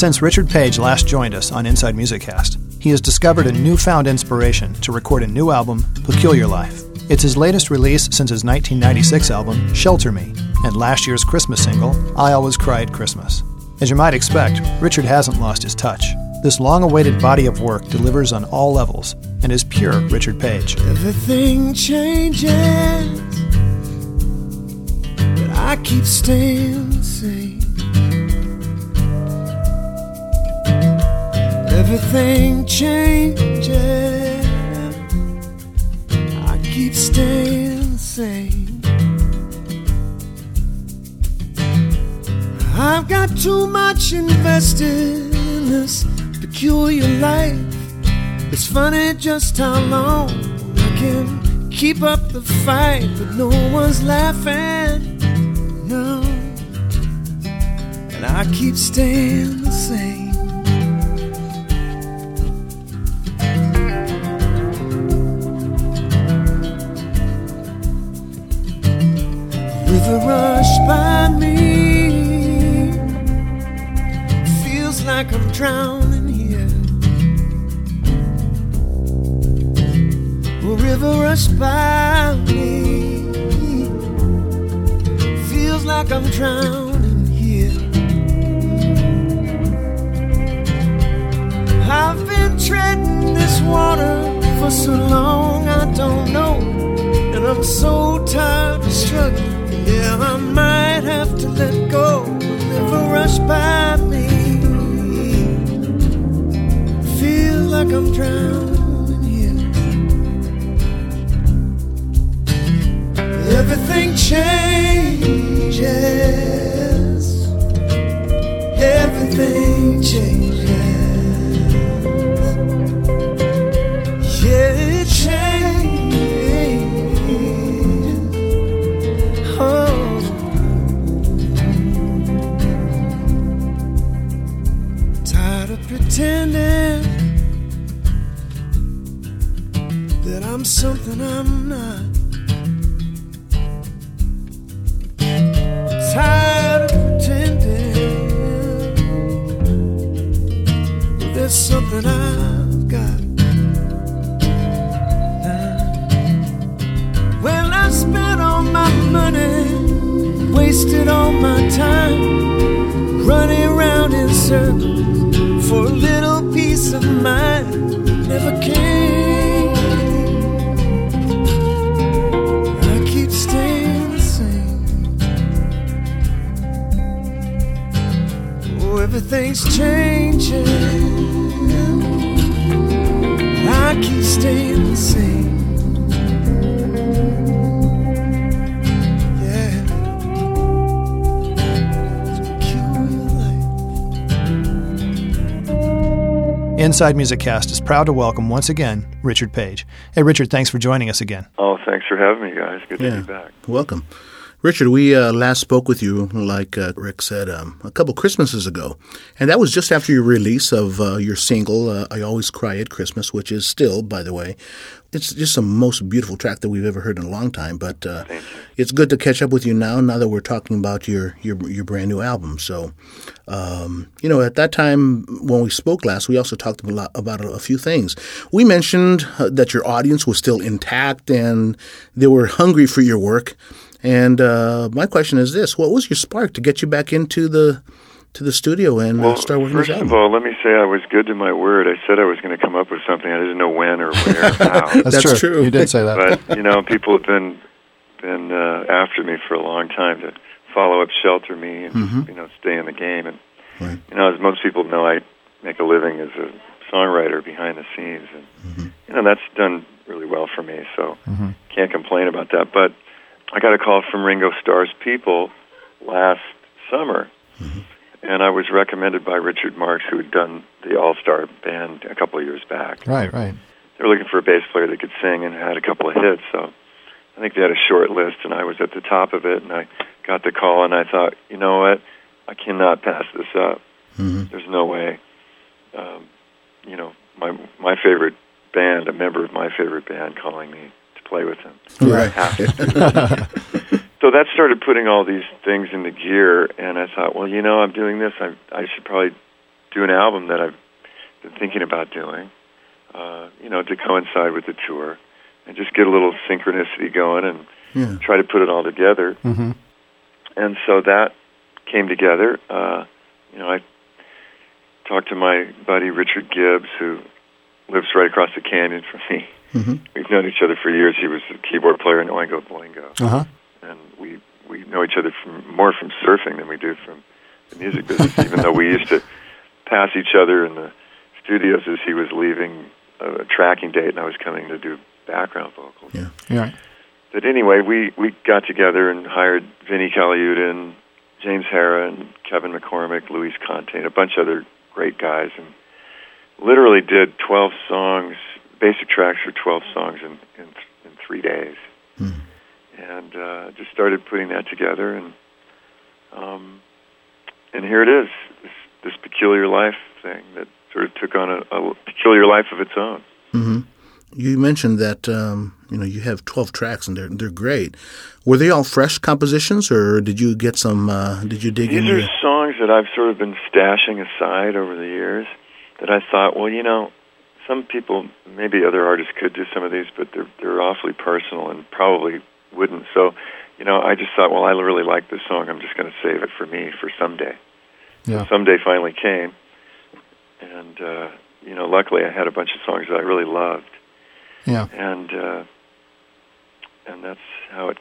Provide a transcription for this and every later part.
Since Richard Page last joined us on Inside Music Cast, he has discovered a newfound inspiration to record a new album, Peculiar Life. It's his latest release since his 1996 album, Shelter Me, and last year's Christmas single, I Always Cry at Christmas. As you might expect, Richard hasn't lost his touch. This long awaited body of work delivers on all levels and is pure Richard Page. Everything changes, but I keep staying the same. Everything changes, I keep staying the same. I've got too much invested in this peculiar life. It's funny just how long I can keep up the fight, but no one's laughing. No, and I keep staying the same. River rush by me, feels like I'm drowning here. River rush by me, feels like I'm drowning here. I've been treading this water for so long, I don't know. And I'm so tired of struggling. Yeah, I might have to let go. Never rush by me. Feel like I'm drowning here. Everything changes. Everything changes. Something I'm not. Tired of pretending there's something I've got. Well, I spent all my money, wasted all my time, running around in circles everything's changing. I keep staying the same. Yeah. It's peculiar life. Inside Music Cast is proud to welcome once again Richard Page. Hey, Richard, thanks for joining us again. Oh, thanks for having me, guys. Good to be back. Welcome. Richard, we uh, last spoke with you, like uh, Rick said, um, a couple Christmases ago. And that was just after your release of uh, your single, uh, I Always Cry at Christmas, which is still, by the way, it's just the most beautiful track that we've ever heard in a long time. But uh, it's good to catch up with you now, now that we're talking about your, your, your brand new album. So, um, you know, at that time when we spoke last, we also talked a lot about a, few things. We mentioned uh, that your audience was still intact and they were hungry for your work. And uh, my question is this: What was your spark to get you back into the to the studio and uh, Well, start working first this of album? all, let me say I was good to my word. I said I was going to come up with something. I didn't know when or where or how. That's, That's true. You did say that. but you know, people have been been uh, after me for a long time to follow up, shelter me, and Mm-hmm. you know, stay in the game. And Right. you know, as most people know, I make a living as a songwriter behind the scenes, and Mm-hmm. you know that's done really well for me. So can't complain about that. But I got a call from Ringo Starr's people last summer, and I was recommended by Richard Marx, who had done the All Star Band a couple of years back. Right, right. They were looking for a bass player that could sing and had a couple of hits. So I think they had a short list, and I was at the top of it. And I got the call, and I thought, you know what, I cannot pass this up. There's no way. Um, you know, my my favorite band, a member of my favorite band, calling me play with them. Right. Have to do it. so that started putting all these things into gear, and I thought, well, you know, I'm doing this. I I should probably do an album that I've been thinking about doing, uh, you know, to coincide with the tour, and just get a little synchronicity going and Yeah. try to put it all together. Mm-hmm. And so that came together. Uh, you know, I talked to my buddy Richard Gibbs, who lives right across the canyon from me. Mhm. We've known each other for years. He was a keyboard player in Oingo Boingo, Uh huh. and we we know each other from more from surfing than we do from the music business. even though we used to pass each other in the studios as he was leaving a, a tracking date, and I was coming to do background vocals. Yeah. Yeah. But anyway, we we got together and hired Vinnie Colaiuta, and James Harrah, and Kevin McCormick, Luis Conte, and a bunch of other great guys, and literally did 12 songs, basic tracks for 12 songs in in, in three days, Hmm. and uh, just started putting that together, and um, and here it is, this, this peculiar life thing that sort of took on a, a peculiar life of its own. hmm You mentioned that um, you know you have twelve tracks and they're they're great. Were they all fresh compositions, or did you get some? Uh, did you dig These into? are songs that I've sort of been stashing aside over the years that I thought, well, you know, some people, maybe other artists could do some of these, but they're they're awfully personal and probably wouldn't. So, you know, I just thought, well, I really like this song. I'm just going to save it for me for someday. Yeah. Someday finally came, and uh, you know, luckily I had a bunch of songs that I really loved, Yeah. and uh, and that's how it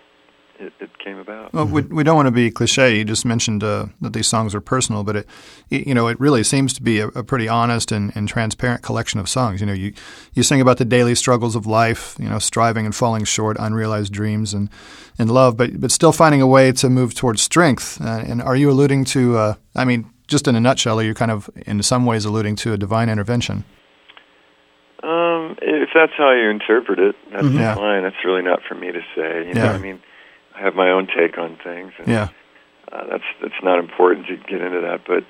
it, it came about. Well, we, we don't want to be cliche. You just mentioned uh, that these songs are personal, but it, it- you know, it really seems to be a, a pretty honest and, and transparent collection of songs. You know, you you sing about the daily struggles of life, you know, striving and falling short, unrealized dreams, and and love, but but still finding a way to move towards strength. Uh, and are you alluding to? Uh, I mean, just in a nutshell, are you kind of in some ways alluding to a divine intervention? Um, if that's how you interpret it, that's Mhm. Fine. That's really not for me to say. You know, Yeah. I mean, have my own take on things, and Yeah. uh, that's that's not important to get into that. But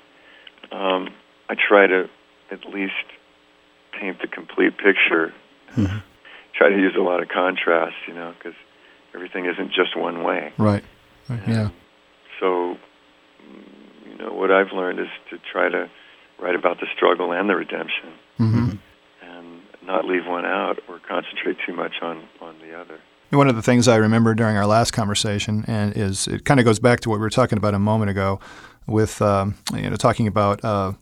um, I try to at least paint the complete picture. Mhm. Try to use a lot of contrast, you know, because everything isn't just one way. Right. Right. Yeah. So, you know, what I've learned is to try to write about the struggle and the redemption, hmm and not leave one out or concentrate too much on on the other. One of the things I remember during our last conversation, and is it kind of goes back to what we were talking about a moment ago, with um, you know talking about uh,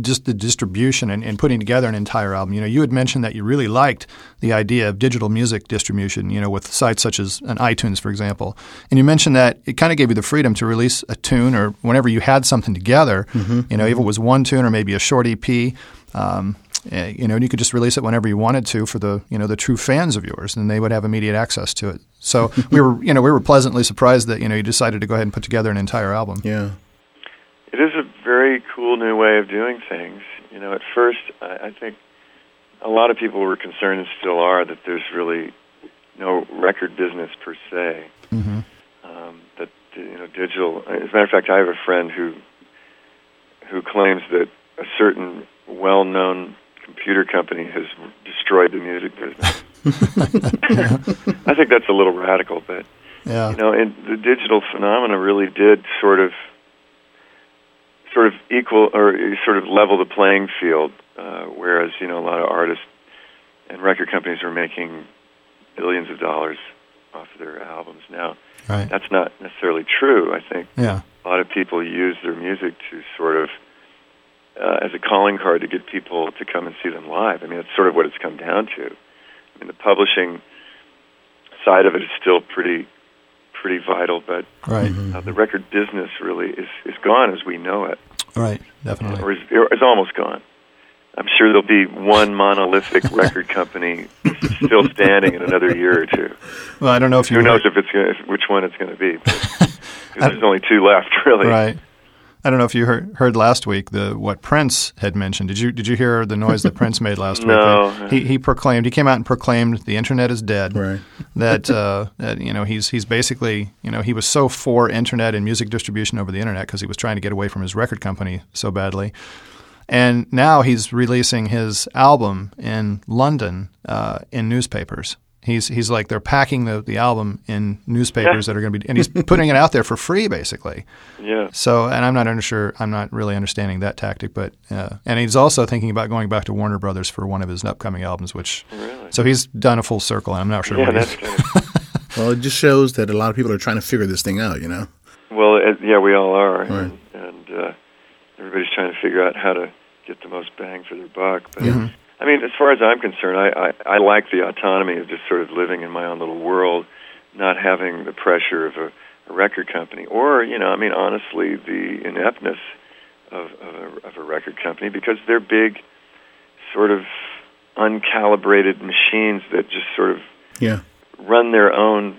just the distribution and, and putting together an entire album. You know, you had mentioned that you really liked the idea of digital music distribution. You know, with sites such as an iTunes, for example, and you mentioned that it kind of gave you the freedom to release a tune or whenever you had something together. You know, if it was one tune or maybe a short EP. Um, you know, and you could just release it whenever you wanted to for the you know the true fans of yours, and they would have immediate access to it. So we were you know we were pleasantly surprised that you know you decided to go ahead and put together an entire album. Yeah. It is a very cool new way of doing things. You know, at first, I, I think a lot of people were concerned and still are that there's really no record business per se. hmm Um, that you know, digital. As a matter of fact, I have a friend who who claims that a certain well-known computer company has destroyed the music business. I think that's a little radical, but Yeah. you know, and the digital phenomena really did sort of, sort of equal or sort of level the playing field. Uh, whereas you know, a lot of artists and record companies are making billions of dollars off of their albums now. Right. That's not necessarily true. I think Yeah. a lot of people use their music to sort of uh, as a calling card to get people to come and see them live. I mean, that's sort of what it's come down to. I mean, the publishing side of it is still pretty pretty vital, but Right. uh, the record business really is is gone as we know it, Right. Definitely. or is, or is almost gone. I'm sure there'll be one monolithic record company still standing in another year or two. Well, I don't know if you Who knows heard- if it's gonna, if, which one it's going to be? There's only two left, really. Right. I don't know if you heard, heard last week the what Prince had mentioned. Did you did you hear the noise that Prince made last No. week? He he proclaimed he came out and proclaimed the internet is dead. Right. That uh, that you know he's he's basically you know he was so for internet and music distribution over the internet because he was trying to get away from his record company so badly. And now he's releasing his album in London uh, in newspapers. He's he's like they're packing the, the album in newspapers that are going to be, and he's putting it out there for free, basically. Yeah. So, and I'm not sure, I'm not really understanding that tactic, but uh, and he's also thinking about going back to Warner Brothers for one of his upcoming albums, which Really? so he's done a full circle, and I'm not sure Yeah, what that's he's. Well, it just shows that a lot of people are trying to figure this thing out. You know. Well, it, yeah, we all are, Right. and, and uh, everybody's trying to figure out how to get the most bang for their buck. But. I mean, as far as I'm concerned, I, I I like the autonomy of just sort of living in my own little world, not having the pressure of a, a record company, or you know, I mean, honestly, the ineptness of of a, of a record company because they're big, sort of uncalibrated machines that just sort of Yeah. run their own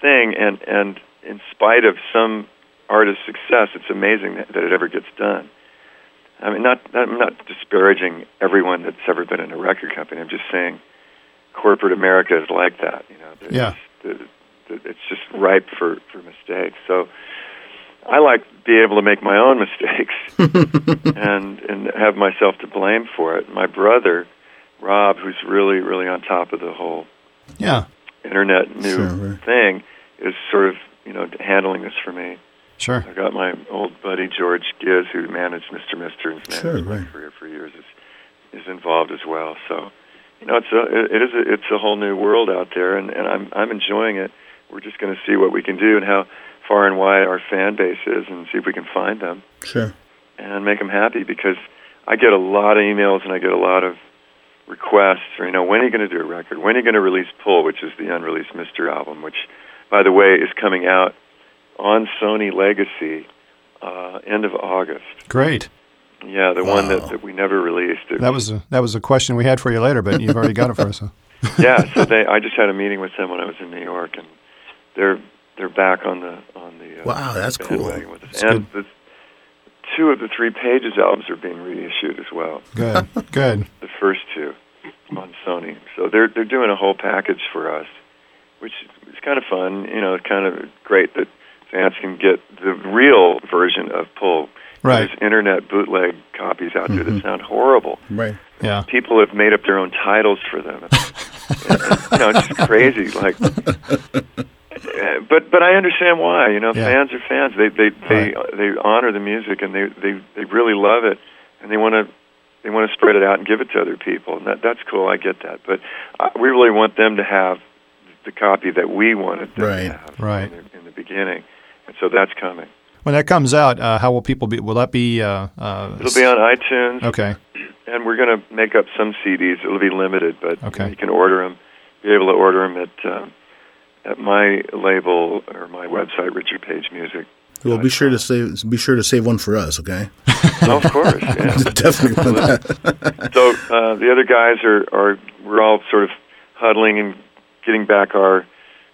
thing and and in spite of some artist's success it's amazing that, that it ever gets done i mean not i'm not disparaging everyone that's ever been in a record company i'm just saying corporate america is like that you know There's- Yeah. the- the- it's just ripe for for mistakes so i like to be able to make my own mistakes and and have myself to blame for it my brother rob who's really really on top of the whole Yeah, internet new Sure, thing is sort of you know handling this for me. sure. I got my old George Ghiz, who managed Mr. Mister and managed Sure, my right. career for years, is is involved as well. So you know, it's a it is a, it's a whole new world out there, and and I'm I'm enjoying it. We're just going to see what we can do and how far and wide our fan base is, and see if we can find them Sure. and make them happy because I get a lot of emails and I get a lot of requests for you know when are you going to do a record when are you going to release pull which is the unreleased Mister album which by the way is coming out on Sony Legacy uh, end of August Great. yeah the one that, that we never released It That was a, that was a question we had for you later, but you've already got it for us. So. yeah so they I just had a meeting with them when I was in New York and they're they're back on the on the uh, Wow, that's cool. bandwagon with us. That's and the two of the three pages albums are being reissued as well Good, good. the first two on Sony. So they're they're doing a whole package for us, which is kind of fun. You know, kind of great that fans can get the real version of Pull. Right. There's internet bootleg copies out there that sound horrible. Right. Yeah. People have made up their own titles for them. and, and, you know, it's just crazy. Like, but but I understand why. You know, Yeah. fans are fans. They they they they honor the music and they they they really love it, and they want to they want to spread it out and give it to other people. And that that's cool. I get that. But uh, we really want them to have the copy that we wanted them Right. to have Right. in, the, in the beginning, and so that's coming. When that comes out, uh, how will people be? Will that be? Uh, uh, It'll be on iTunes. Okay. and we're going to make up some CDs. It'll be limited, but you, Okay. you can order them. Be able to order them at um, at my label or my website, Richard Page Music. Well, be sure to save be sure to save one for us, okay? of course, yeah. Definitely want that. so uh, the other guys are, are we're all sort of huddling and getting back our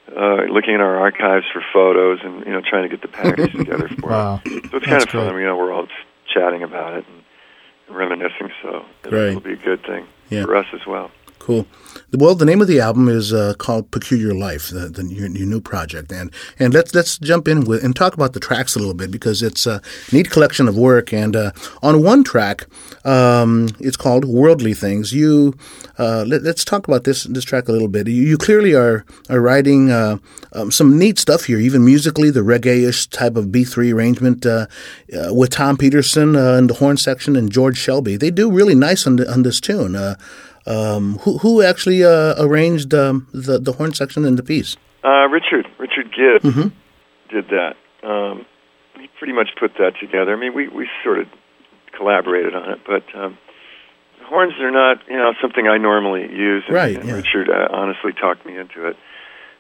uh, looking at our archives for photos and you know trying to get the package together for Wow. it. So it's kind That's of fun. great. You know, we're all chatting about it and reminiscing. So it'll, it'll be a good thing Yeah. for us as well. Cool. Well, the name of the album is uh, called "Peculiar Life," the, the your, your new project, and and let's let's jump in with and talk about the tracks a little bit because it's a neat collection of work. And uh, on one track, um, it's called "Worldly Things." You uh, let, us talk about this this track a little bit. You, you clearly are are writing uh, um, some neat stuff here, even musically, the reggae-ish type of B three arrangement uh, uh, with Tom Peterson in the horn section and George Shelby. They do really nice on, the, on this tune. Um, who, who actually uh, arranged um, the the horn section in the piece? Uh, Richard Richard Gibb Mm-hmm. did that. Um, he pretty much put that together. I mean, we we sort of collaborated on it, but um, horns are not you know something I normally use. And, Right, and yeah. Richard uh, honestly talked me into it.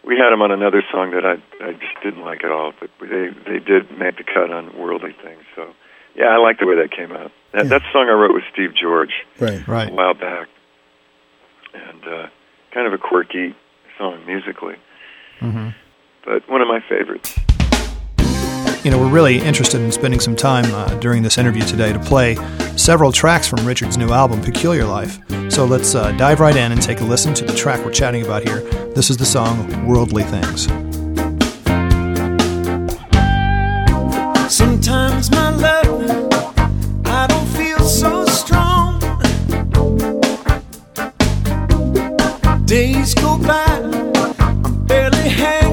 We had him on another song that I I just didn't like at all, but they they did make the cut on worldly things. So yeah, I like the way that came out. That Yeah. that song I wrote with Steve George Right. Right. a while back, and uh, kind of a quirky song musically, hmm but one of my favorites. You know, we're really interested in spending some time uh, during this interview today to play several tracks from Richard's new album, Peculiar Life. So let's uh, dive right in and take a listen to the track we're chatting about here. This is the song Worldly Things. Sometimes days go by, I'm barely half.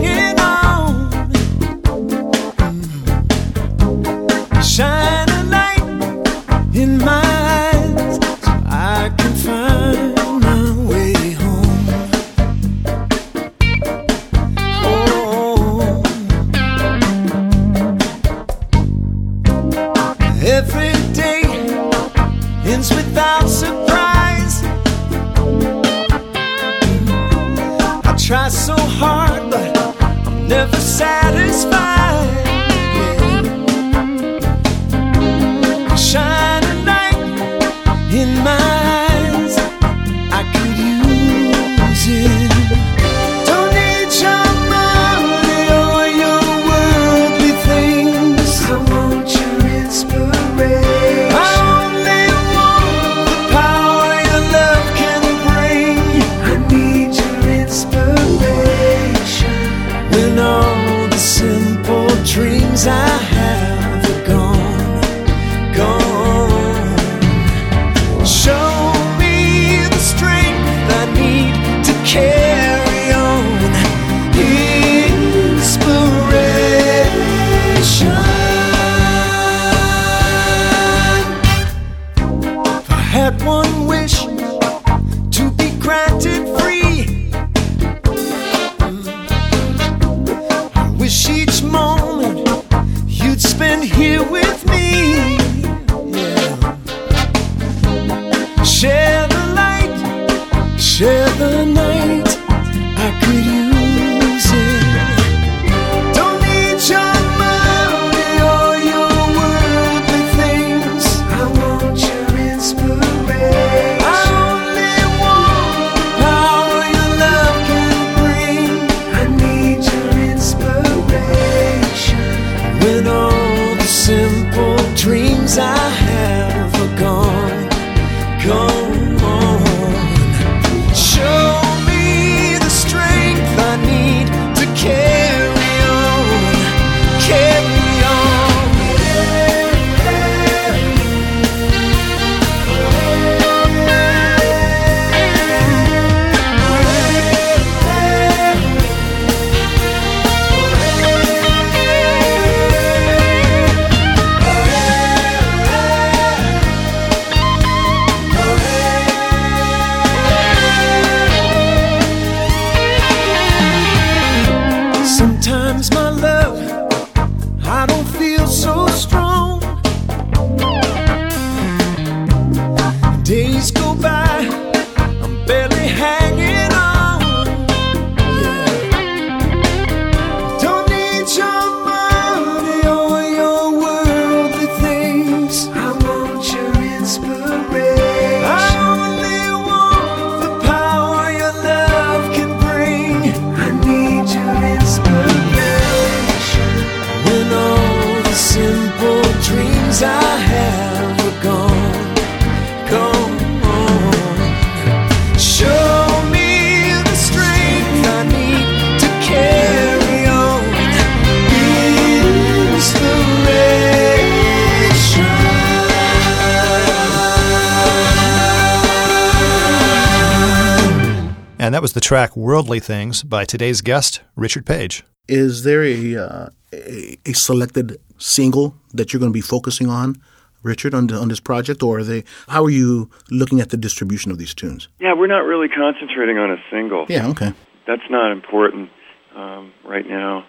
And that was the track Worldly Things by today's guest, Richard Page. Is there a, uh, a a selected single that you're going to be focusing on, Richard, on, on this project, or are they? How are you looking at the distribution of these tunes? Yeah, we're not really concentrating on a single. Yeah, okay. That's not important um, right now.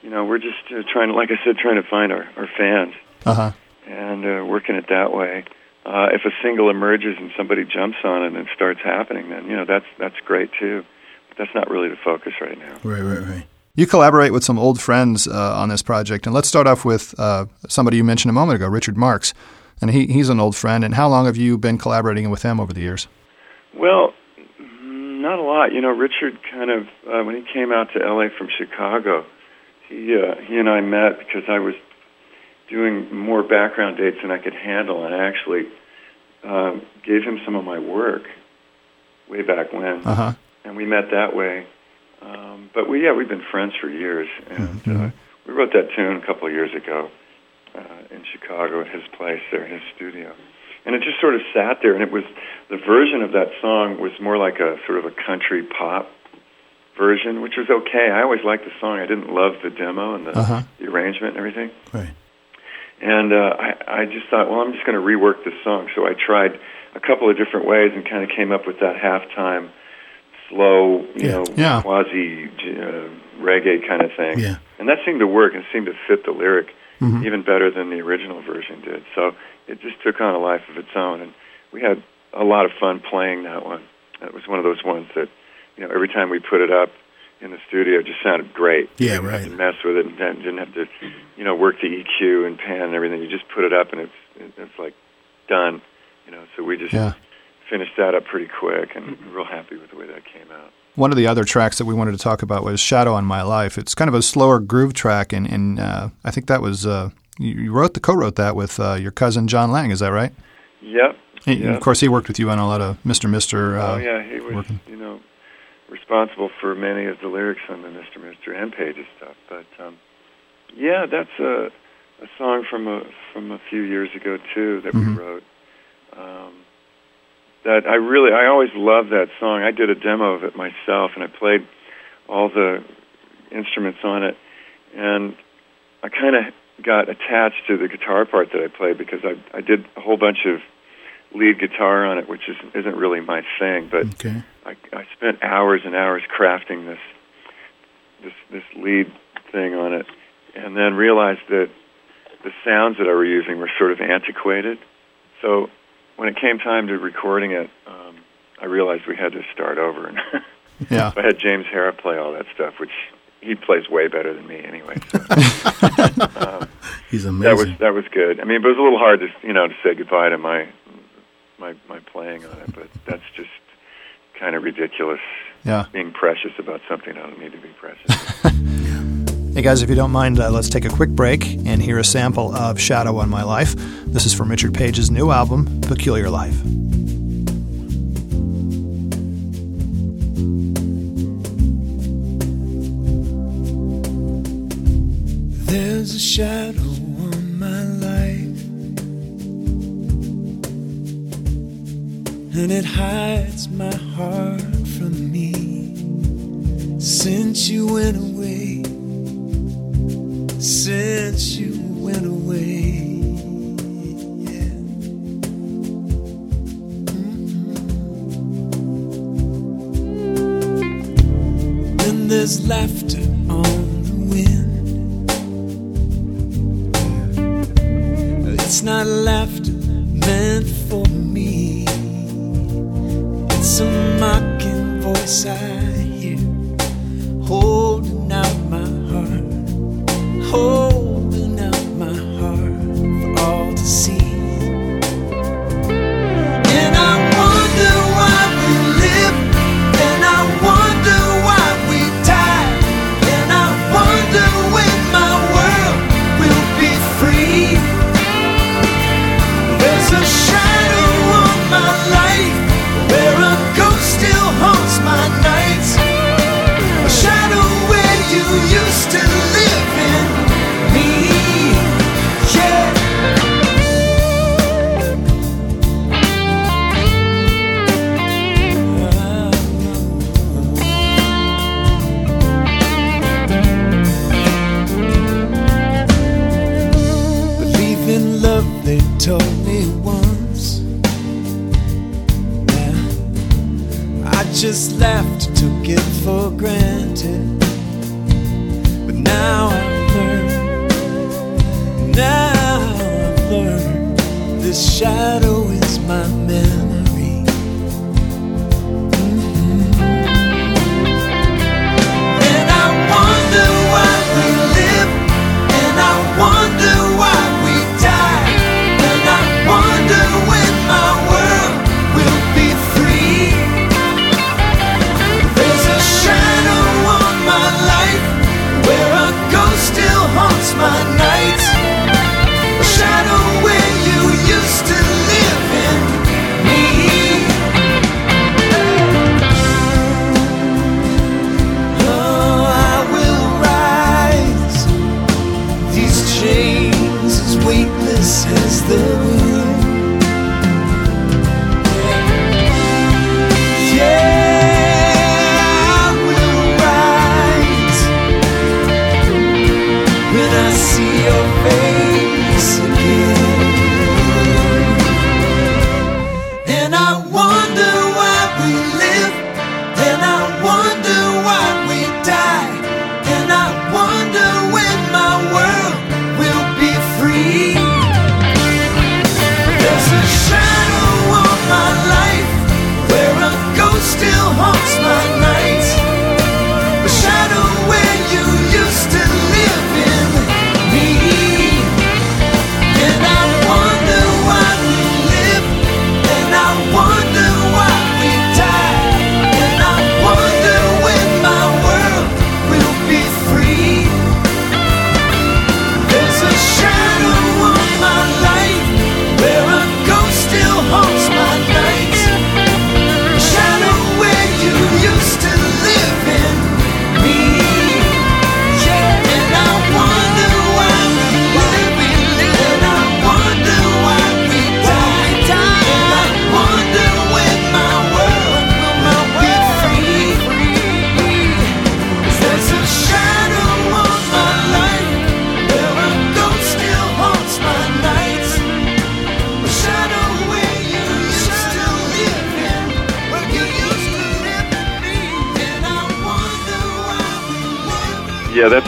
You know, we're just uh, trying to, like I said, trying to find our, our fans Uh huh. and uh, working it that way. Uh, if a single emerges and somebody jumps on it and it starts happening, then you know that's that's great too. But that's not really the focus right now. Right, right, right. You collaborate with some old friends uh, on this project, and let's start off with uh, somebody you mentioned a moment ago, Richard Marx, and he, he's an old friend. And how long have you been collaborating with him over the years? Well, not a lot. You know, Richard kind of uh, when he came out to L.A. from Chicago, he uh, he and I met because I was doing more background dates than I could handle, and I actually um, gave him some of my work way back when, Uh huh. and we met that way. Um, but we yeah we've been friends for years, and Mhm. uh, we wrote that tune a couple of years ago uh, in Chicago at his place there in his studio, and it just sort of sat there. And it was the version of that song was more like a sort of a country pop version, which was okay. I always liked the song. I didn't love the demo and the, Uh-huh. the arrangement and everything. Right. And uh, I, I just thought, well, I'm just going to rework this song. So I tried a couple of different ways and kind of came up with that halftime, slow, you Yeah. know, Yeah. quasi uh, reggae kind of thing. Yeah. And that seemed to work and seemed to fit the lyric Mhm. even better than the original version did. So it just took on a life of its own, and we had a lot of fun playing that one. It was one of those ones that you know, every time we put it up in the studio, it just sounded great. Yeah, you didn't right. Have to mess with it, and didn't have to, you know, work the EQ and pan and everything. You just put it up, and it's it's like done. You know, so we just Yeah. finished that up pretty quick, and real happy with the way that came out. One of the other tracks that we wanted to talk about was "Shadow on My Life." It's kind of a slower groove track, and, and uh, I think that was uh, you, wrote the co-wrote that with uh, your cousin John Lang. Is that right? Yep. And Yeah. Of course, he worked with you on a lot of Mister Mister. Uh, oh yeah, he was working. you know responsible for many of the lyrics on the Mr. Mister and Pages stuff. But um, yeah, that's a a song from a from a few years ago too that Mhm. we wrote. Um, that I really I always loved that song. I did a demo of it myself, and I played all the instruments on it, and I kind of got attached to the guitar part that I played because I I did a whole bunch of lead guitar on it, which is isn't really my thing, but Okay. I, I spent hours and hours crafting this this this lead thing on it, and then realized that the sounds that I were using were sort of antiquated. So when it came time to recording it, um, I realized we had to start over. And Yeah. I had James Harrah play all that stuff, which he plays way better than me anyway. So, um, He's that was amazing. that was good. I mean, but it was a little hard to you know to say goodbye to my my my playing on it, but that's just kind of ridiculous. Yeah. Being precious about something I don't need to be precious. Hey guys, if you don't mind, uh, let's take a quick break and hear a sample of "Shadow on My Life." This is from Richard Page's new album, "Peculiar Life." There's a shadow and it hides my heart from me. Since you went away, since you went away. Mhm. Then there's laughter on the wind. It's not laughter mocking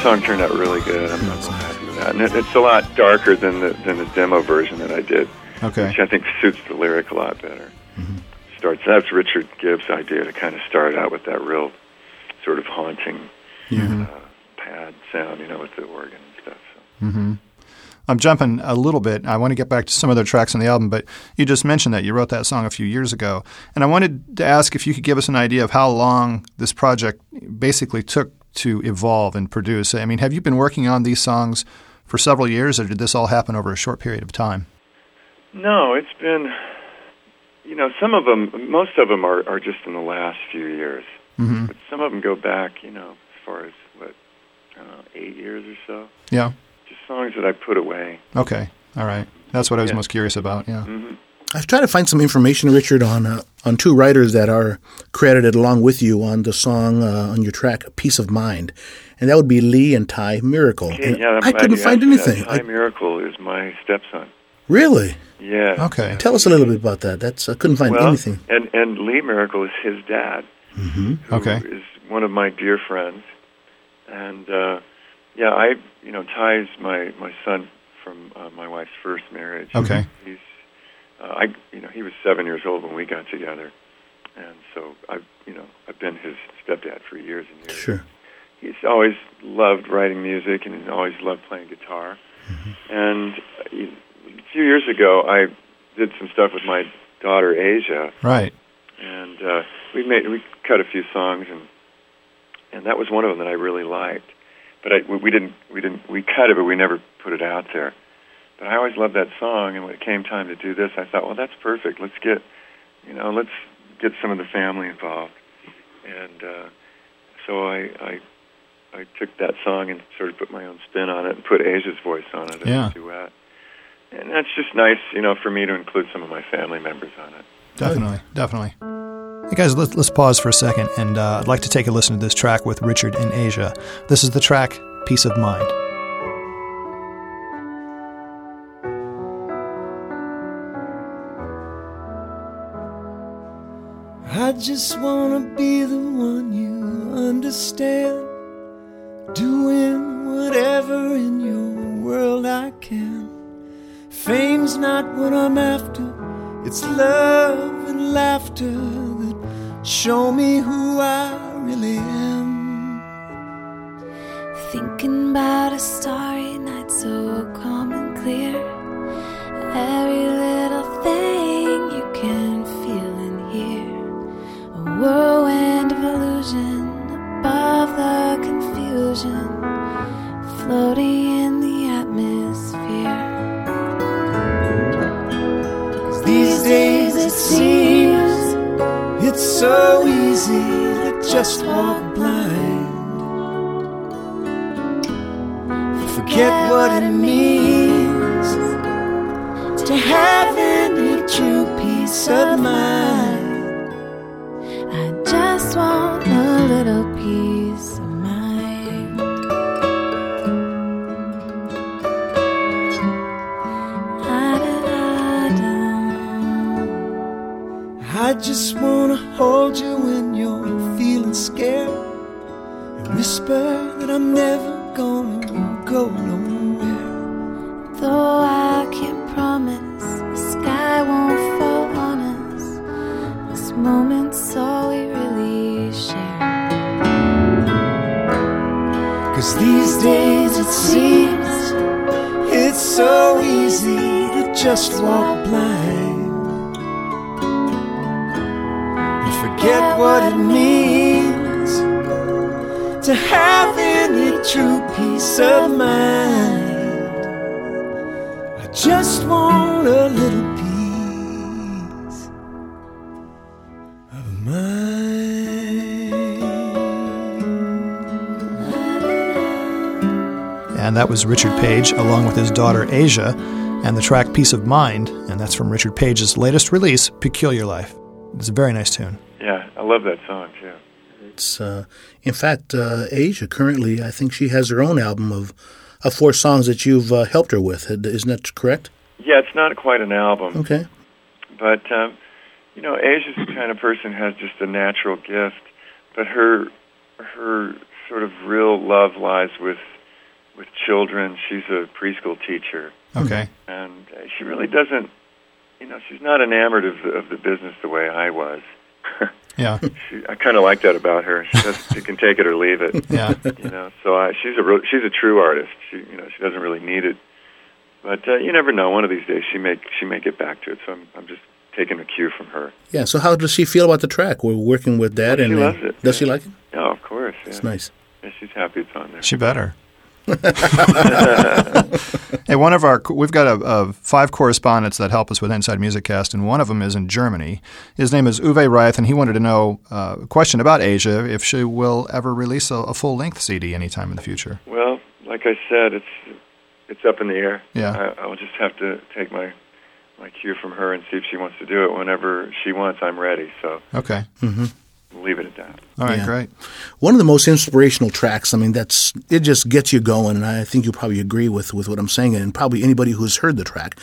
song turned out really good. I'm, I'm happy with that, and it, it's a lot darker than the than the demo version that I did, Okay. which I think suits the lyric a lot better. Mm-hmm. Starts. That's Richard Gibbs' idea to kind of start out with that real sort of haunting mm-hmm. uh, pad sound, you know, with the organ and stuff. So. Mm-hmm. I'm jumping a little bit. I want to get back to some other tracks on the album, but you just mentioned that you wrote that song a few years ago. And I wanted to ask if you could give us an idea of how long this project basically took to evolve and produce. I mean, have you been working on these songs for several years, or did this all happen over a short period of time? No, it's been, you know, some of them, most of them are, are just in the last few years. Mm-hmm. But some of them go back, you know, as far as, what, I don't know, eight years or so. Yeah. Just songs that I put away. Okay. All right. That's what I was Yeah. most curious about. Yeah. hmm I've tried to find some information, Richard, on uh, on two writers that are credited along with you on the song uh, on your track "Peace of Mind," and that would be Lee and Ty Miracle. Okay, yeah, I couldn't find anything. That. Ty Miracle is my stepson. really? Yeah. Okay. Tell us a little bit about that. That's I couldn't find well, anything. And and Lee Miracle is his dad, hmm who Okay. is one of my dear friends. And uh, yeah, I you know Ty's my my son from uh, my wife's first marriage. Okay. He's uh, I you know he was seven years old when we got together, and so I've you know I've been his stepdad for years and years. Sure. he's always loved writing music and he's always loved playing guitar. And uh, a few years ago, I did some stuff with my daughter Asia, Right. and uh, we made we cut a few songs, and and that was one of them that I really liked. But I, we, we didn't we didn't we cut it, but we never put it out there. But I always loved that song, and when it came time to do this, I thought, well, that's perfect. Let's get you know let's get some of the family involved, and uh, so I, I I took that song and sort of put my own spin on it and put Asia's voice on it as Yeah. a duet. And that's just nice, you know, for me to include some of my family members on it. Definitely. Definitely. Hey guys, let's, let's pause for a second, and uh, I'd like to take a listen to this track with Richard and Asia. This is the track "Peace of Mind." I just wanna be the one you understand. Doing whatever in your world I can. Fame's not what I'm after, it's love and laughter that show me who I really am. Thinking about a starry night so calm and clear. Every Floating in the atmosphere. Cause These days it seems it's so easy to just walk blind. Forget what it means to have any true peace of mind. I just want a little peace I'm never gonna go nowhere. Though I can't promise the sky won't fall on us, this moment's all we really share. Cause these days it seems it's so easy to just walk blind and forget what it means to have any true peace of mind. I just want a little peace of mind. And that was Richard Page, along with his daughter Asia, and the track Peace of Mind, and that's from Richard Page's latest release, Peculiar Life. It's a very nice tune. Yeah, I love that song too. It's uh, in fact uh, Asia currently. I think she has her own album of of four songs that you've uh, helped her with. Isn't that correct? Yeah, it's not quite an album, Okay. but um, you know, Asia's the kind of person who has just a natural gift, but her her sort of real love lies with with children. She's a preschool teacher, Okay. and uh, she really doesn't. You know, she's not enamored of the, of the business the way I was. Yeah. she, I kind of like that about her. She, does, she can take it or leave it. Yeah. You know, so I, she's a real, she's a true artist. She you know she doesn't really need it, but uh, you never know. One of these days she may she may get back to it. So I'm I'm just taking a cue from her. Yeah. So how does she feel about the track? We're working with that, Well, she and loves uh, it, does she like it? Yeah, of course. Yeah. It's nice. Yeah, she's happy it's on there. She better. hey, one of our we've got a, a five correspondents that help us with Inside Music Cast, and one of them is in Germany. His name is Uwe Reith, and he wanted to know uh, a question about Asia if she will ever release a, a full length CD anytime in the future. Well, like I said, it's it's up in the air. Yeah. I, I'll just have to take my my cue from her and see if she wants to do it. Whenever she wants, I'm ready. So Okay. we'll leave it at that. All right. Yeah. Great. One of the most inspirational tracks. I mean, that's it. Just gets you going, and I think you probably agree with with what I'm saying, and probably anybody who's heard the track.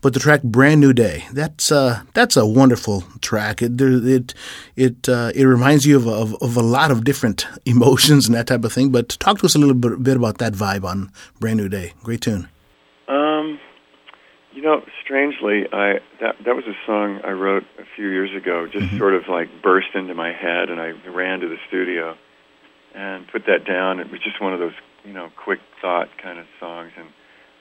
But the track "Brand New Day" that's uh, that's a wonderful track. It it it uh, it reminds you of, of of a lot of different emotions and that type of thing. But talk to us a little bit, bit about that vibe on "Brand New Day." Great tune. You know, strangely, I that that was a song I wrote a few years ago. Just mm-hmm. sort of like burst into my head, and I ran to the studio and put that down. It was just one of those, you know, quick thought kind of songs, and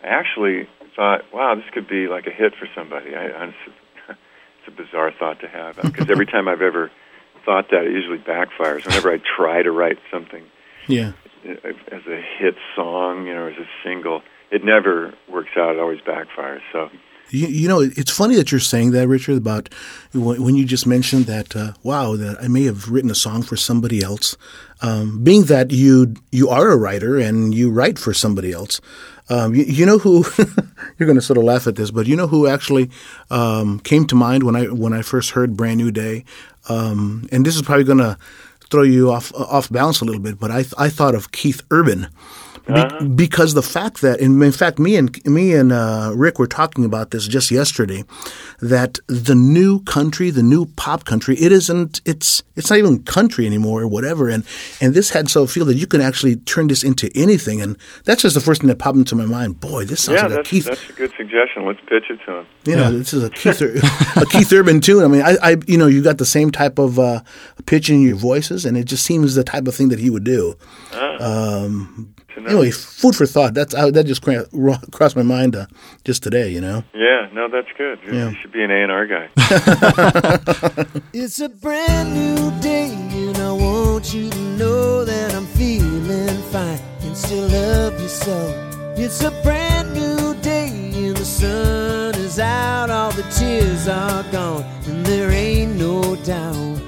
I actually thought, wow, this could be like a hit for somebody. I, I it's a bizarre thought to have uh, because every time I've ever thought that, it usually backfires. Whenever I try to write something Yeah. as a hit song, you know, as a single, it never works out. It always backfires. So, You, you know, it's funny that you're saying that, Richard, about when you just mentioned that. Uh, wow, that I may have written a song for somebody else. Um, being that you you are a writer and you write for somebody else, um, you, you know who you're going to sort of laugh at this, but you know who actually um, came to mind when I when I first heard "Brand New Day," um, and this is probably going to throw you off off balance a little bit, but I I thought of Keith Urban. Be- because the fact that, and in fact, me and me and uh, Rick were talking about this just yesterday, that the new country, the new pop country, it isn't. It's it's not even country anymore or whatever. And and this had so feel that you can actually turn this into anything. And that's just the first thing that popped into my mind. Boy, this sounds yeah, like a Keith. that's a good suggestion. Let's pitch it to him. You know, Yeah. this is a Keith, Ur- a Keith Urban tune. I mean, I, I, you know, you got the same type of uh, pitch in your voices, and it just seems the type of thing that he would do. Um, To know. anyway, food for thought. That's uh, that just crossed my mind uh, just today. You know, Yeah, no, that's good. You Yeah. should be an A and R guy. It's a brand new day, and I want you to know that I'm feeling fine and still love you so. It's a brand new day, and the sun is out, all the tears are gone, and there ain't no doubt.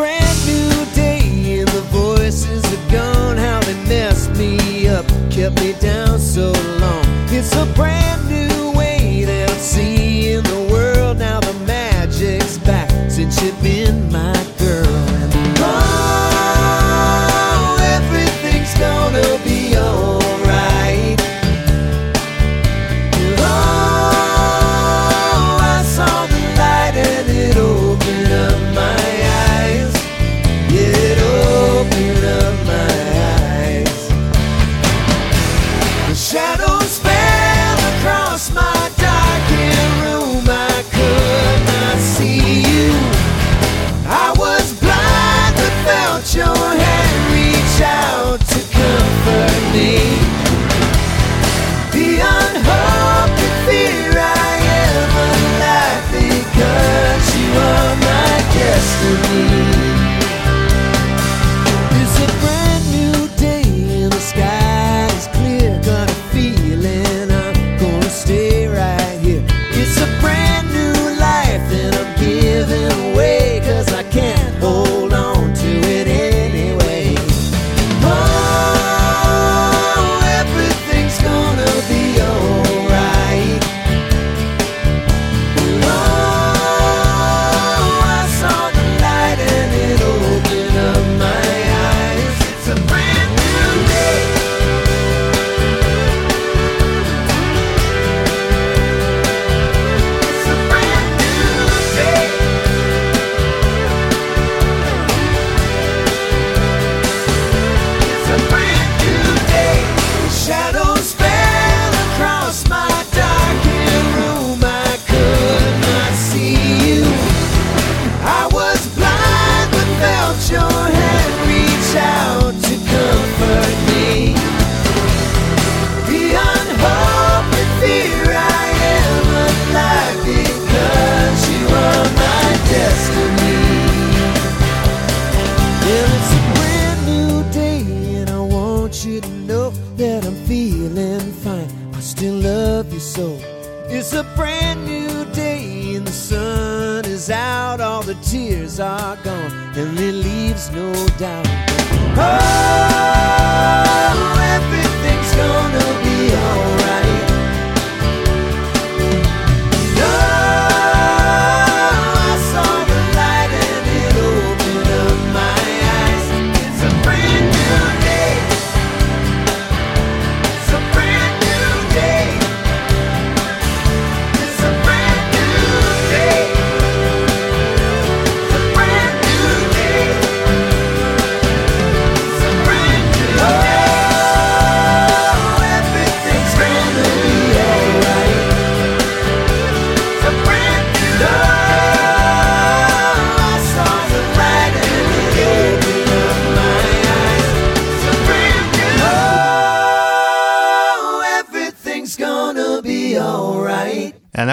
Brand new day and the voices are gone. How they messed me up, kept me down so long. It's a brand new should know that I'm feeling fine. I still love you so. It's a brand new day and the sun is out. All the tears are gone and it leaves no doubt. Oh, everything's gonna.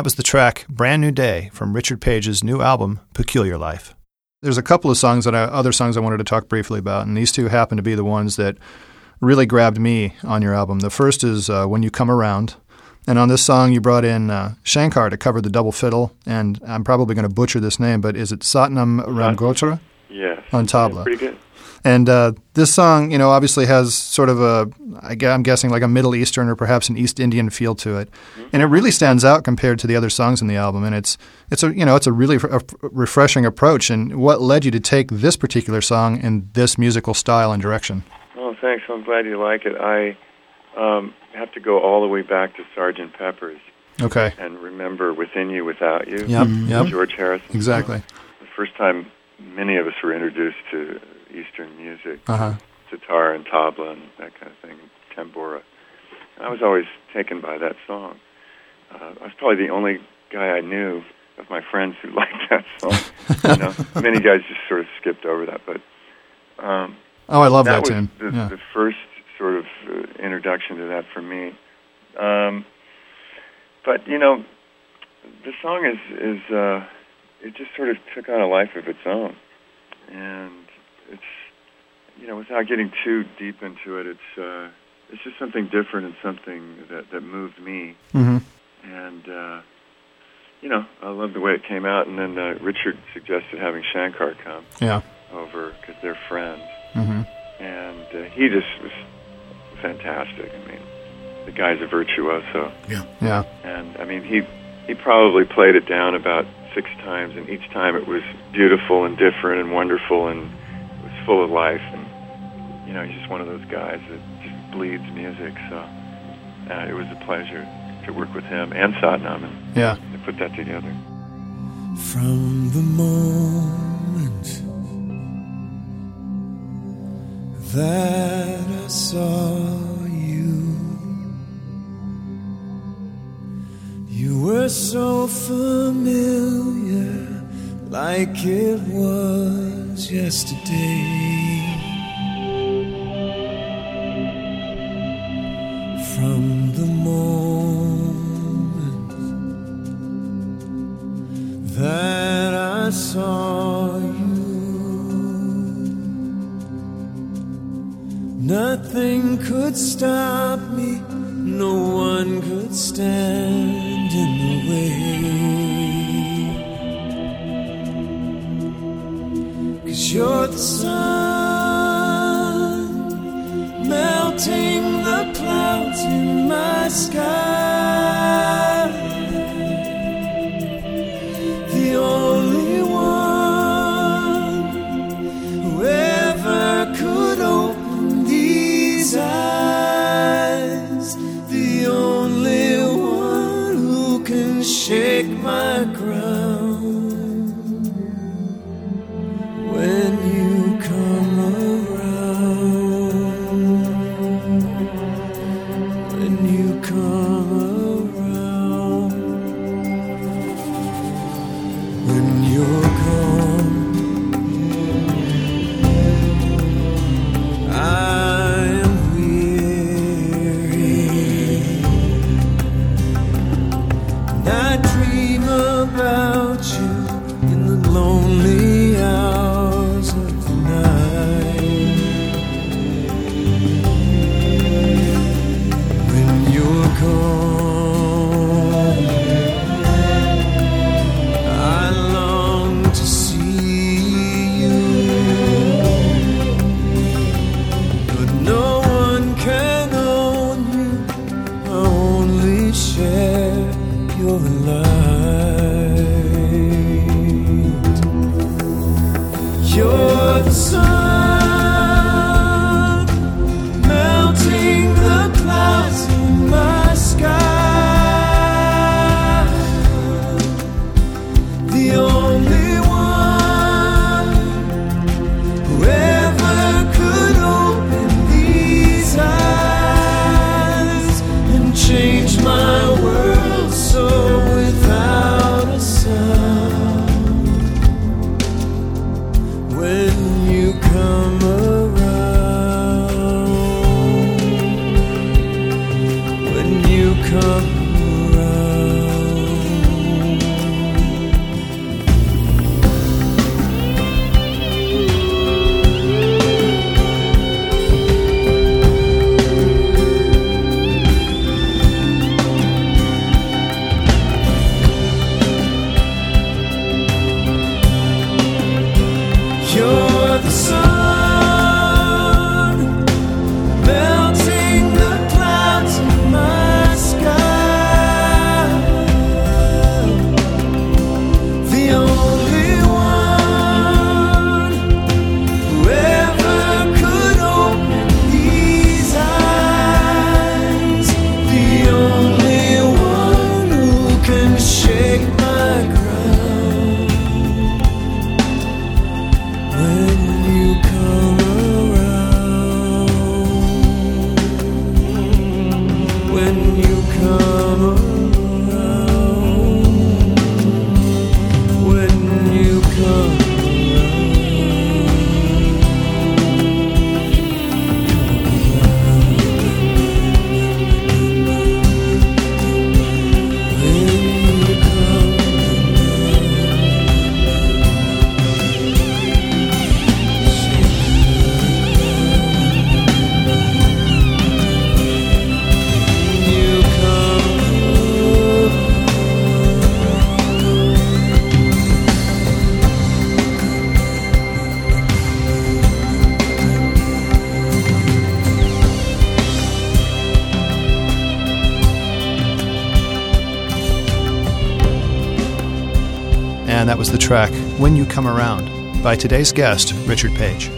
Was the track Brand New Day from Richard Page's new album, Peculiar Life. There's a couple of songs that I, other songs I wanted to talk briefly about, and these two happen to be the ones that really grabbed me on your album. The first is uh, When You Come Around. And on this song, you brought in uh, Shankar to cover the double fiddle, and I'm probably going to butcher this name, but is it Satnam Ramgotra? Yes. On tabla. Pretty good. And uh, this song, you know, obviously has sort of a, I'm guessing like a Middle Eastern or perhaps an East Indian feel to it, mm-hmm. and it really stands out compared to the other songs in the album. And it's it's a you know it's a really a refreshing approach. And what led you to take this particular song in this musical style and direction? Oh, thanks. I'm glad you like it. I um, have to go all the way back to Sergeant Pepper's. Okay. And remember "Within You, Without You." Yep. Yep. George Harrison. Exactly. The first time many of us were introduced to Eastern music, uh-huh. sitar and tabla and that kind of thing, tambura. And I was always taken by that song. Uh, I was probably the only guy I knew of my friends who liked that song. you know, many guys just sort of skipped over that, but um, oh, I love that, that tune. The, yeah. the first sort of uh, introduction to that for me. Um, but you know, the song is is uh, it just sort of took on a life of its own, and it's you know without getting too deep into it, it's uh, it's just something different and something that that moved me. Mm-hmm. And uh, you know, I love the way it came out. And then uh, Richard suggested having Shankar come yeah. over because they're friends, mm-hmm. and uh, he just was fantastic. I mean, the guy's a virtuoso. Yeah, yeah. And I mean, he he probably played it down about six times, and each time it was beautiful and different and wonderful and full of life, and you know, he's just one of those guys that just bleeds music. So uh, it was a pleasure to work with him and Satnam and yeah. to put that together. From the moment that I saw you, you were so familiar, like it was yesterday. From the moment that I saw you, nothing could stop me, no one could stand in the way. You're the sun melting the clouds in my sky. That was the track When You Come Around by today's guest, Richard Page.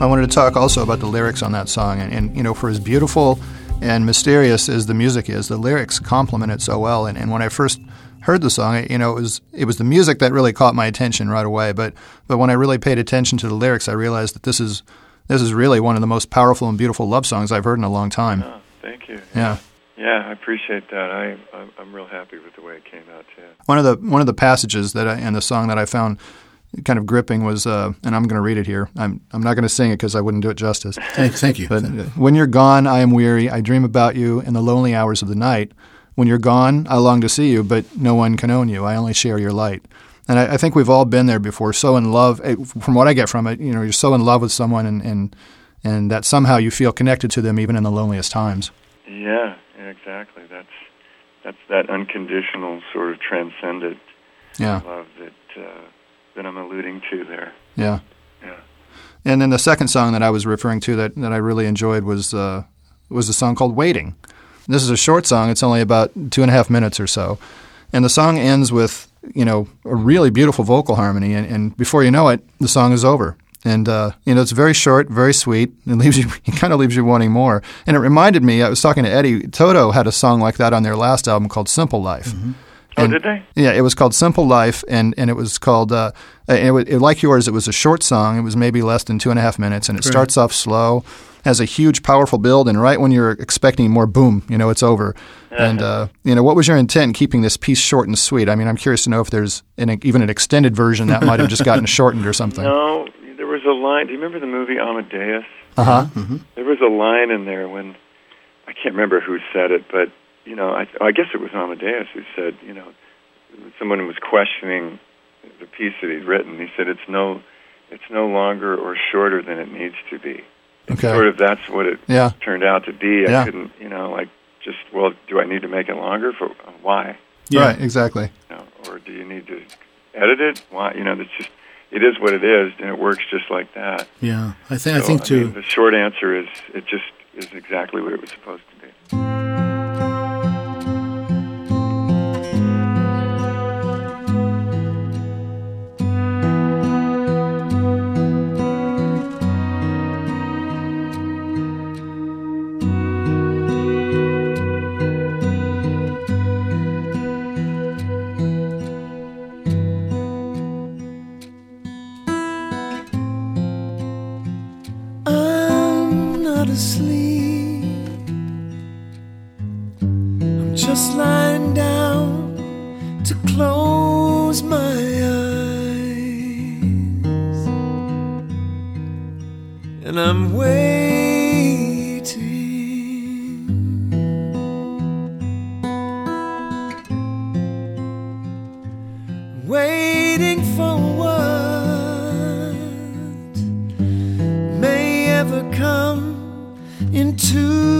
I wanted to talk also about the lyrics on that song. And, and you know, for as beautiful and mysterious as the music is, the lyrics complement it so well. And, and when I first heard the song, you know, it was it was the music that really caught my attention right away. But but when I really paid attention to the lyrics, I realized that this is this is really one of the most powerful and beautiful love songs I've heard in a long time. Oh, thank you. Yeah. Yeah, I appreciate that. I I'm, I'm real happy with the way it came out too. One of the one of the passages that I, in the song that I found kind of gripping was, uh, and I'm going to read it here. I'm I'm not going to sing it because I wouldn't do it justice. Thank, thank you. But uh, when you're gone, I am weary. I dream about you in the lonely hours of the night. When you're gone, I long to see you, but no one can own you. I only share your light. And I, I think we've all been there before. So in love, from what I get from it, you know, you're so in love with someone, and and, and that somehow you feel connected to them even in the loneliest times. Yeah, yeah, exactly. That's that's that unconditional sort of transcendent Yeah, love that uh, that I'm alluding to there. yeah. Yeah. And then the second song that I was referring to that, that I really enjoyed was uh, was a song called "Waiting." This is a short song; it's only about two and a half minutes or so, and the song ends with you know a really beautiful vocal harmony, and, and before you know it, the song is over. And uh, you know it's very short, very sweet. It leaves you, it kind of leaves you wanting more. And it reminded me. I was talking to Eddie Toto had a song like that on their last album called "Simple Life." Oh, And- did they? Yeah, it was called "Simple Life," and, and it was called uh, it, it, like yours. It was a short song. It was maybe less than two and a half minutes, and it starts off slow, has a huge, powerful build, and right when you're expecting more, boom, you know, it's over. And uh, you know, what was your intent in keeping this piece short and sweet? I mean, I'm curious to know if there's an, even an extended version that might have just gotten shortened or something. No, was a line. Do you remember the movie Amadeus? Uh huh. There was a line in there when I can't remember who said it, but you know, I, I guess it was Amadeus who said, you know, someone was questioning the piece that he'd written. He said, "It's no, it's no longer or shorter than it needs to be." Okay. Sort of that's what it Yeah. turned out to be. Yeah. I couldn't, you know, like just well, do I need to make it longer for why? Yeah. Right. Exactly. You know, or do you need to edit it? Why? You know, it's just it is what it is, and it works just like that. Yeah, I think I So, think too. mean, the short answer is it just is exactly what it was supposed Waiting for what may ever come into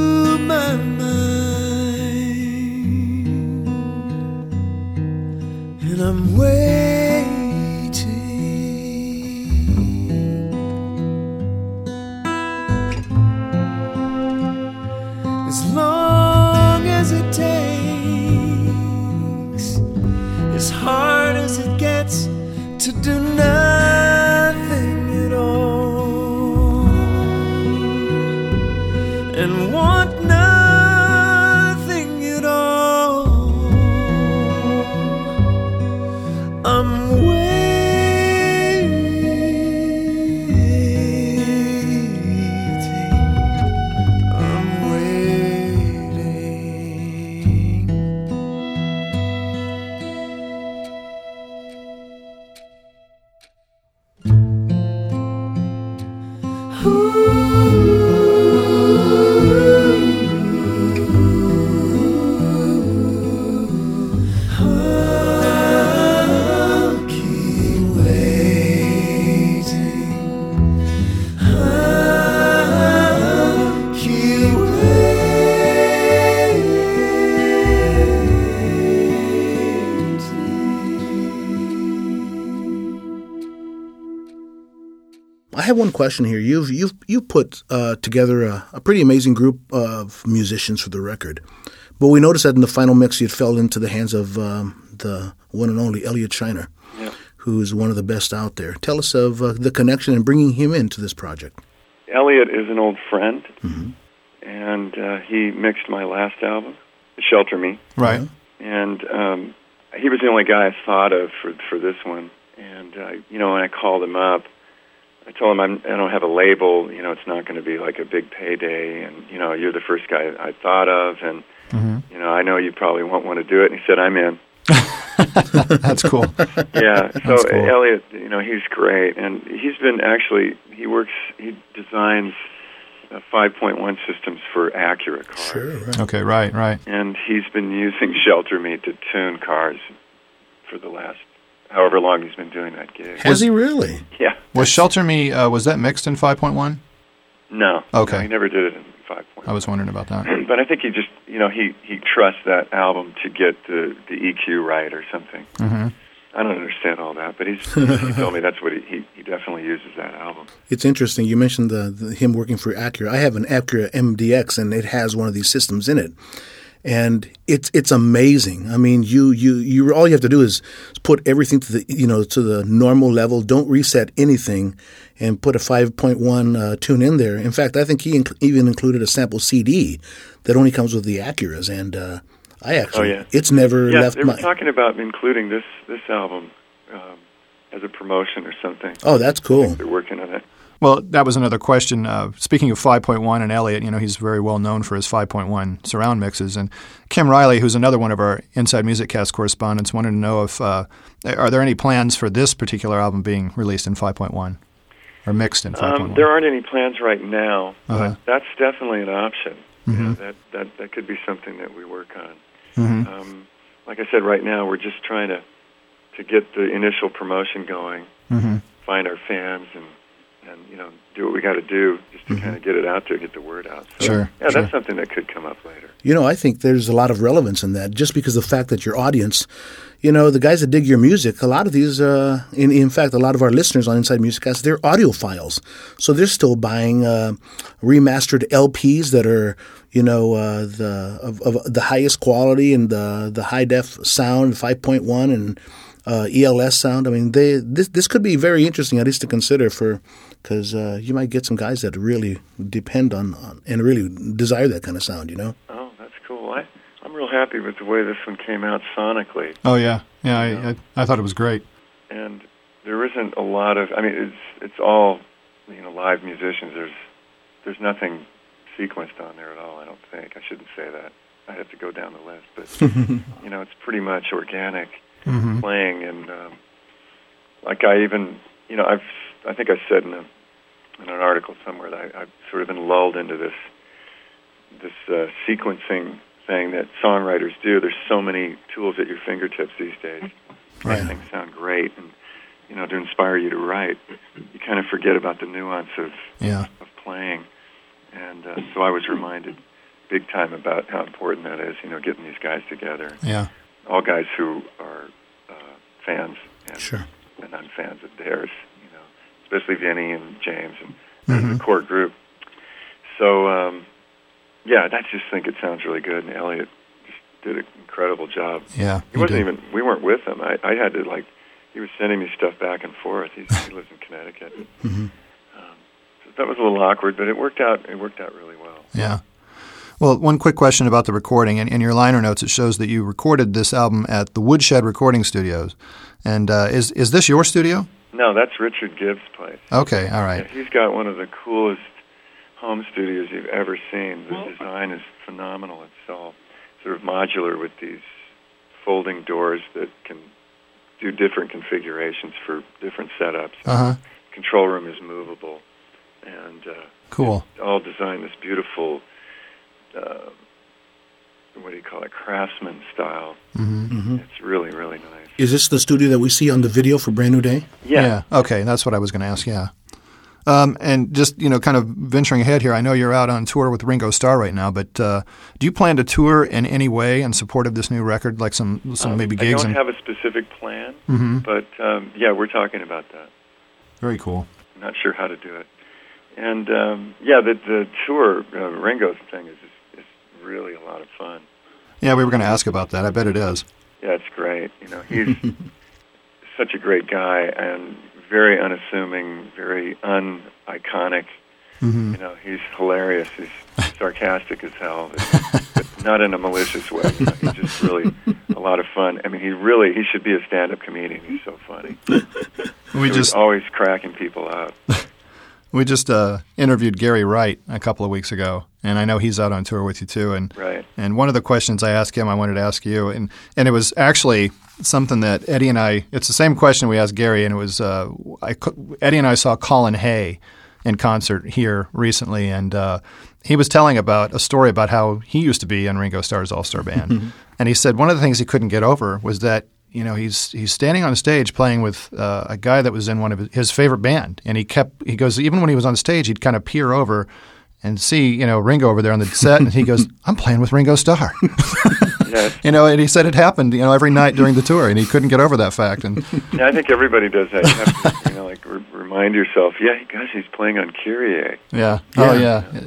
one question here. You've you've you put uh, together a, a pretty amazing group of musicians for the record, but we noticed that in the final mix, it fell into the hands of um, the one and only Elliot Scheiner, Yeah. who is one of the best out there. Tell us of uh, the connection and bringing him into this project. Elliot is an old friend, and uh, he mixed my last album, Shelter Me, Right. and um, he was the only guy I thought of for for this one. And uh, you know, when I called him up, I told him I'm, I don't have a label. You know, it's not going to be like a big payday, and you know, you're the first guy I thought of, and you know, I know you probably won't want to do it. And he said, I'm in. That's cool. yeah. So cool. Elliot, you know, he's great, and he's been actually he works he designs uh, 5.1 systems for Acura cars, Sure. Right. Okay, right, right. and he's been using Shelter Me to tune cars for the last however long he's been doing that gig. Has he really? Yeah. Was Shelter Me, uh, was that mixed in 5.1? No. Okay. No, he never did it in 5.1. I was wondering about that. but I think he just, you know, he he trusts that album to get the the EQ right or something. hmm I don't understand all that, but he's he told me that's what he, he he definitely uses that album. It's interesting. You mentioned the, the him working for Acura. I have an Acura MDX, and it has one of these systems in it, and it's it's amazing. I mean, you you you all you have to do is put everything to the you know to the normal level. Don't reset anything, and put a five point one uh, tune in there. In fact, I think he inc- even included a sample CD that only comes with the Acuras, and uh, I actually Oh, yeah. it's never Yeah, left they were my. talking about including this this album um, as a promotion or something. oh, that's cool. They're working on it. Well, that was another question. Uh, speaking of 5.1 and Elliot, you know, he's very well known for his 5.1 surround mixes. And Kim Riley, who's another one of our Inside Music Cast correspondents, wanted to know if uh, are there any plans for this particular album being released in 5.1 or mixed in 5.1? Um, there aren't any plans right now, Uh-huh. that's definitely an option. Know, Mhm. that that that could be something that we work on. Mhm. Um, like I said, right now we're just trying to to get the initial promotion going, Mhm. find our fans, and and you know do what we got to do just to kind of get it out there, get the word out. So, Mm-hmm. Sure, Yeah, sure. that's something that could come up later. You know, I think there's a lot of relevance in that just because of the fact that your audience, you know, the guys that dig your music, a lot of these, uh, in, in fact, a lot of our listeners on Inside Music Cast, they're audiophiles. So they're still buying uh, remastered LPs that are, you know, uh, the of, of the highest quality and the, the high def sound, 5.1 and uh, ELS sound. I mean, they this this could be very interesting, at least to consider for, because uh, you might get some guys that really depend on, on and really desire that kind of sound. You know. Oh, that's cool. I I'm real happy with the way this one came out sonically. Oh, yeah. Yeah, I, I, I thought it was great. and there isn't a lot of. I mean, it's it's all you know live musicians. There's there's nothing sequenced on there at all. I don't think. I shouldn't say that. I have to go down the list, but you know, it's pretty much organic hmm playing, and um, like I even you know I've I think I said in a in an article somewhere that I, I've sort of been lulled into this this uh, sequencing thing that songwriters do. There's so many tools at your fingertips these days Right. make things sound great and you know to inspire you to write you kind of forget about the nuance of Yeah. of playing and uh, so I was reminded big time about how important that is you know getting these guys together Yeah. All guys who are uh, fans and, Sure. and I'm fans of theirs you know especially Vinny and James and Mhm. the core group so um, yeah I just think it sounds really good and Elliot just did an incredible job Yeah. he wasn't even. We weren't with him. I, I had to like. He was sending me stuff back and forth. He's, he lives in Connecticut. Mhm. Um, so that was a little awkward, but it worked out. It worked out really well. Yeah. Well, one quick question about the recording. In, in your liner notes, it shows that you recorded this album at the Woodshed Recording Studios. And uh, is is this your studio? No, that's Richard Gibbs' place. Okay, all right. Yeah, he's got one of the coolest home studios you've ever seen. The design is phenomenal. It's all sort of modular with these folding doors that can do different configurations for different setups. Uh huh. Control room is movable, and uh, Cool. all designed this beautiful, uh, what do you call it, craftsman style. Mm-hmm. It's really, really nice. Is this the studio that we see on the video for Brand New Day? Yeah. yeah. Okay, that's what I was going to ask. Yeah. Um, and just you know, kind of venturing ahead here, I know you're out on tour with Ringo Starr right now, but uh, do you plan to tour in any way in support of this new record, like some some Um, maybe gigs? I don't and, have a specific plan, hmm but um, yeah, we're talking about that. Very cool. Not sure how to do it. And um, yeah, the the tour uh, Ringo thing is is really a lot of fun. Yeah, we were going to ask about that. I bet it is. Yeah, it's great. You know, he's such a great guy and very unassuming, very un-iconic. Mm-hmm. You know, he's hilarious. He's sarcastic as hell, but not in a malicious way. You know, he's just really a lot of fun. I mean, he really he should be a stand-up comedian. He's so funny. We He's just always cracking people up. We just uh, interviewed Gary Wright a couple of weeks ago, and I know he's out on tour with you too. And Right. and one of the questions I asked him, I wanted to ask you, and and it was actually something that Eddie and I. It's the same question we asked Gary, and it was uh, I, Eddie and I saw Colin Hay in concert here recently, and uh, he was telling about a story about how he used to be in Ringo Starr's All Star Band, and he said one of the things he couldn't get over was that you know he's he's standing on stage playing with uh, a guy that was in one of his, his favorite band, and he kept he goes even when he was on stage he'd kind of peer over and see you know Ringo over there on the set, and he goes I'm playing with Ringo Starr. Yeah, You know, and he said it happened, you know, every night during the tour, and he couldn't get over that fact. And yeah, I think everybody does that. You have to, you know, like re- remind yourself. Yeah, gosh, he's playing on Kyrie. yeah, oh Yeah. yeah,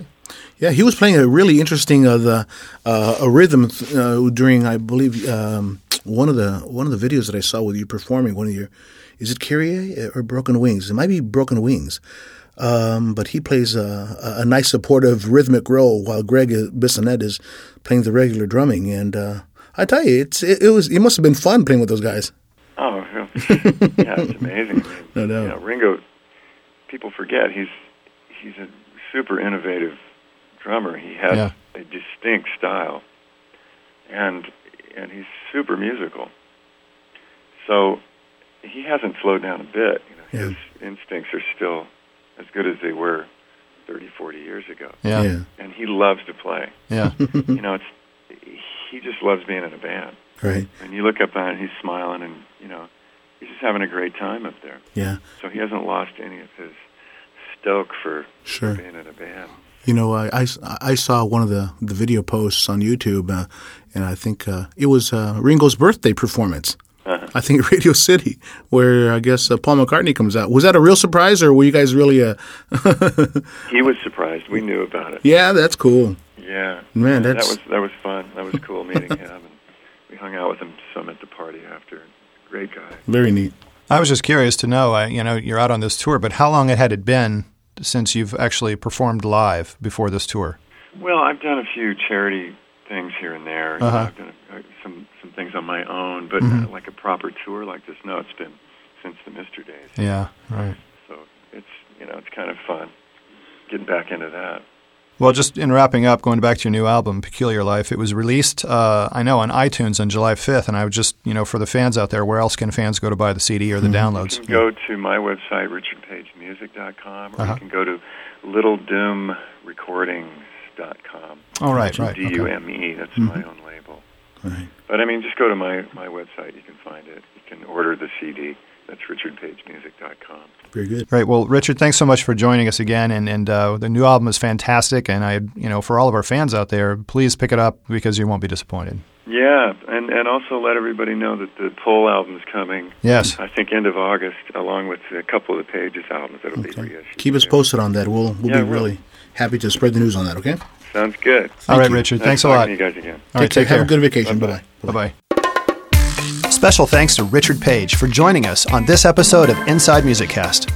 Yeah, he was playing a really interesting uh, the uh, a rhythm uh, during I believe um, one of the one of the videos that I saw with you performing one of your is it Kyrie or Broken Wings? It might be Broken Wings. Um, but he plays a, a- a nice supportive rhythmic role while Gregg Bissonette is playing the regular drumming. And uh, I tell you, it's it, it was it must have been fun playing with those guys. Oh, yeah, yeah, it's amazing. No doubt. You know, Ringo. People forget he's he's a super innovative drummer. He has Yeah. a distinct style, and and he's super musical. So he hasn't slowed down a bit. You know, Yeah. his instincts are still as good as they were 30, 40 years ago. yeah, yeah, And he loves to play. yeah. you know, it's he just loves being in a band. Right? And you look up at him, he's smiling, and you know, he's just having a great time up there. Yeah. So he hasn't lost any of his stoke for Sure. being in a band. You know, I, I, I saw one of the, the video posts on YouTube, uh, and I think uh, it was uh, Ringo's birthday performance. Uh-huh. I think Radio City, where I guess uh, Paul McCartney comes out. Was that a real surprise, or were you guys really? Uh, He was surprised. We knew about it. yeah, that's cool. Yeah, Man, Yeah, that's- that was that was fun. That was cool meeting him, and we hung out with him some at the party after. Great guy. Very neat. I was just curious to know. I, you know, you're out on this tour, but how long had it been since you've actually performed live before this tour? Well, I've done a few charity things here and there. You know, Uh-huh. I've done uh, some some things on my own, but Mhm. uh, like a proper tour like this, no, it's been since the Mister days. Yeah, right. So it's you know it's kind of fun getting back into that. Well, just in wrapping up, going back to your new album, Peculiar Life, it was released, uh, I know, on iTunes on July 5th, and I would just, you know, for the fans out there, where else can fans go to buy the CD or the You downloads? can go to my website, richardpagemusic.com, or Uh-huh. you can go to littledumerecordings.com. Oh, right, right. D U M E. That's my own label. Right. But I mean, just go to my my website. You can find it. You can order the CD. That's richardpagemusic.com. Very good. Great. Well, Richard, thanks so much for joining us again. And, and uh, the new album is fantastic. And I, you know, for all of our fans out there, please pick it up because you won't be disappointed. Yeah, and and also let everybody know that the Pull is coming. Yes. I think end of August, along with a couple of the Pages albums that'll be Okay. reissued. Keep us posted on that. We'll we'll Yeah, I be will. really happy to spread the news on that. Okay. Sounds good. all right, you. Richard. Nice Thanks a lot. talking to you guys again. All right, take, take care. care. Have a good vacation. Bye Bye-bye. bye. Bye bye. Special thanks to Richard Page for joining us on this episode of Inside Music Cast.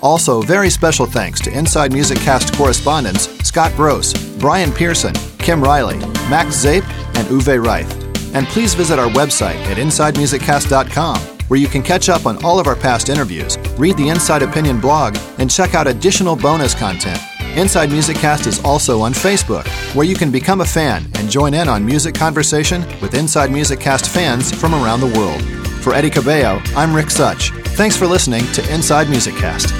Also, very special thanks to Inside Music Cast correspondents Scott Gross, Brian Pearson, Kim Riley, Max Zape, and Uwe Reith. And please visit our website at InsideMusicCast.com, where you can catch up on all of our past interviews, read the Inside Opinion blog, and check out additional bonus content. Inside Music Cast is also on Facebook, where you can become a fan and join in on music conversation with Inside Music Cast fans from around the world. For Eddie Cabello, I'm Rick Such. Thanks for listening to Inside Music Cast.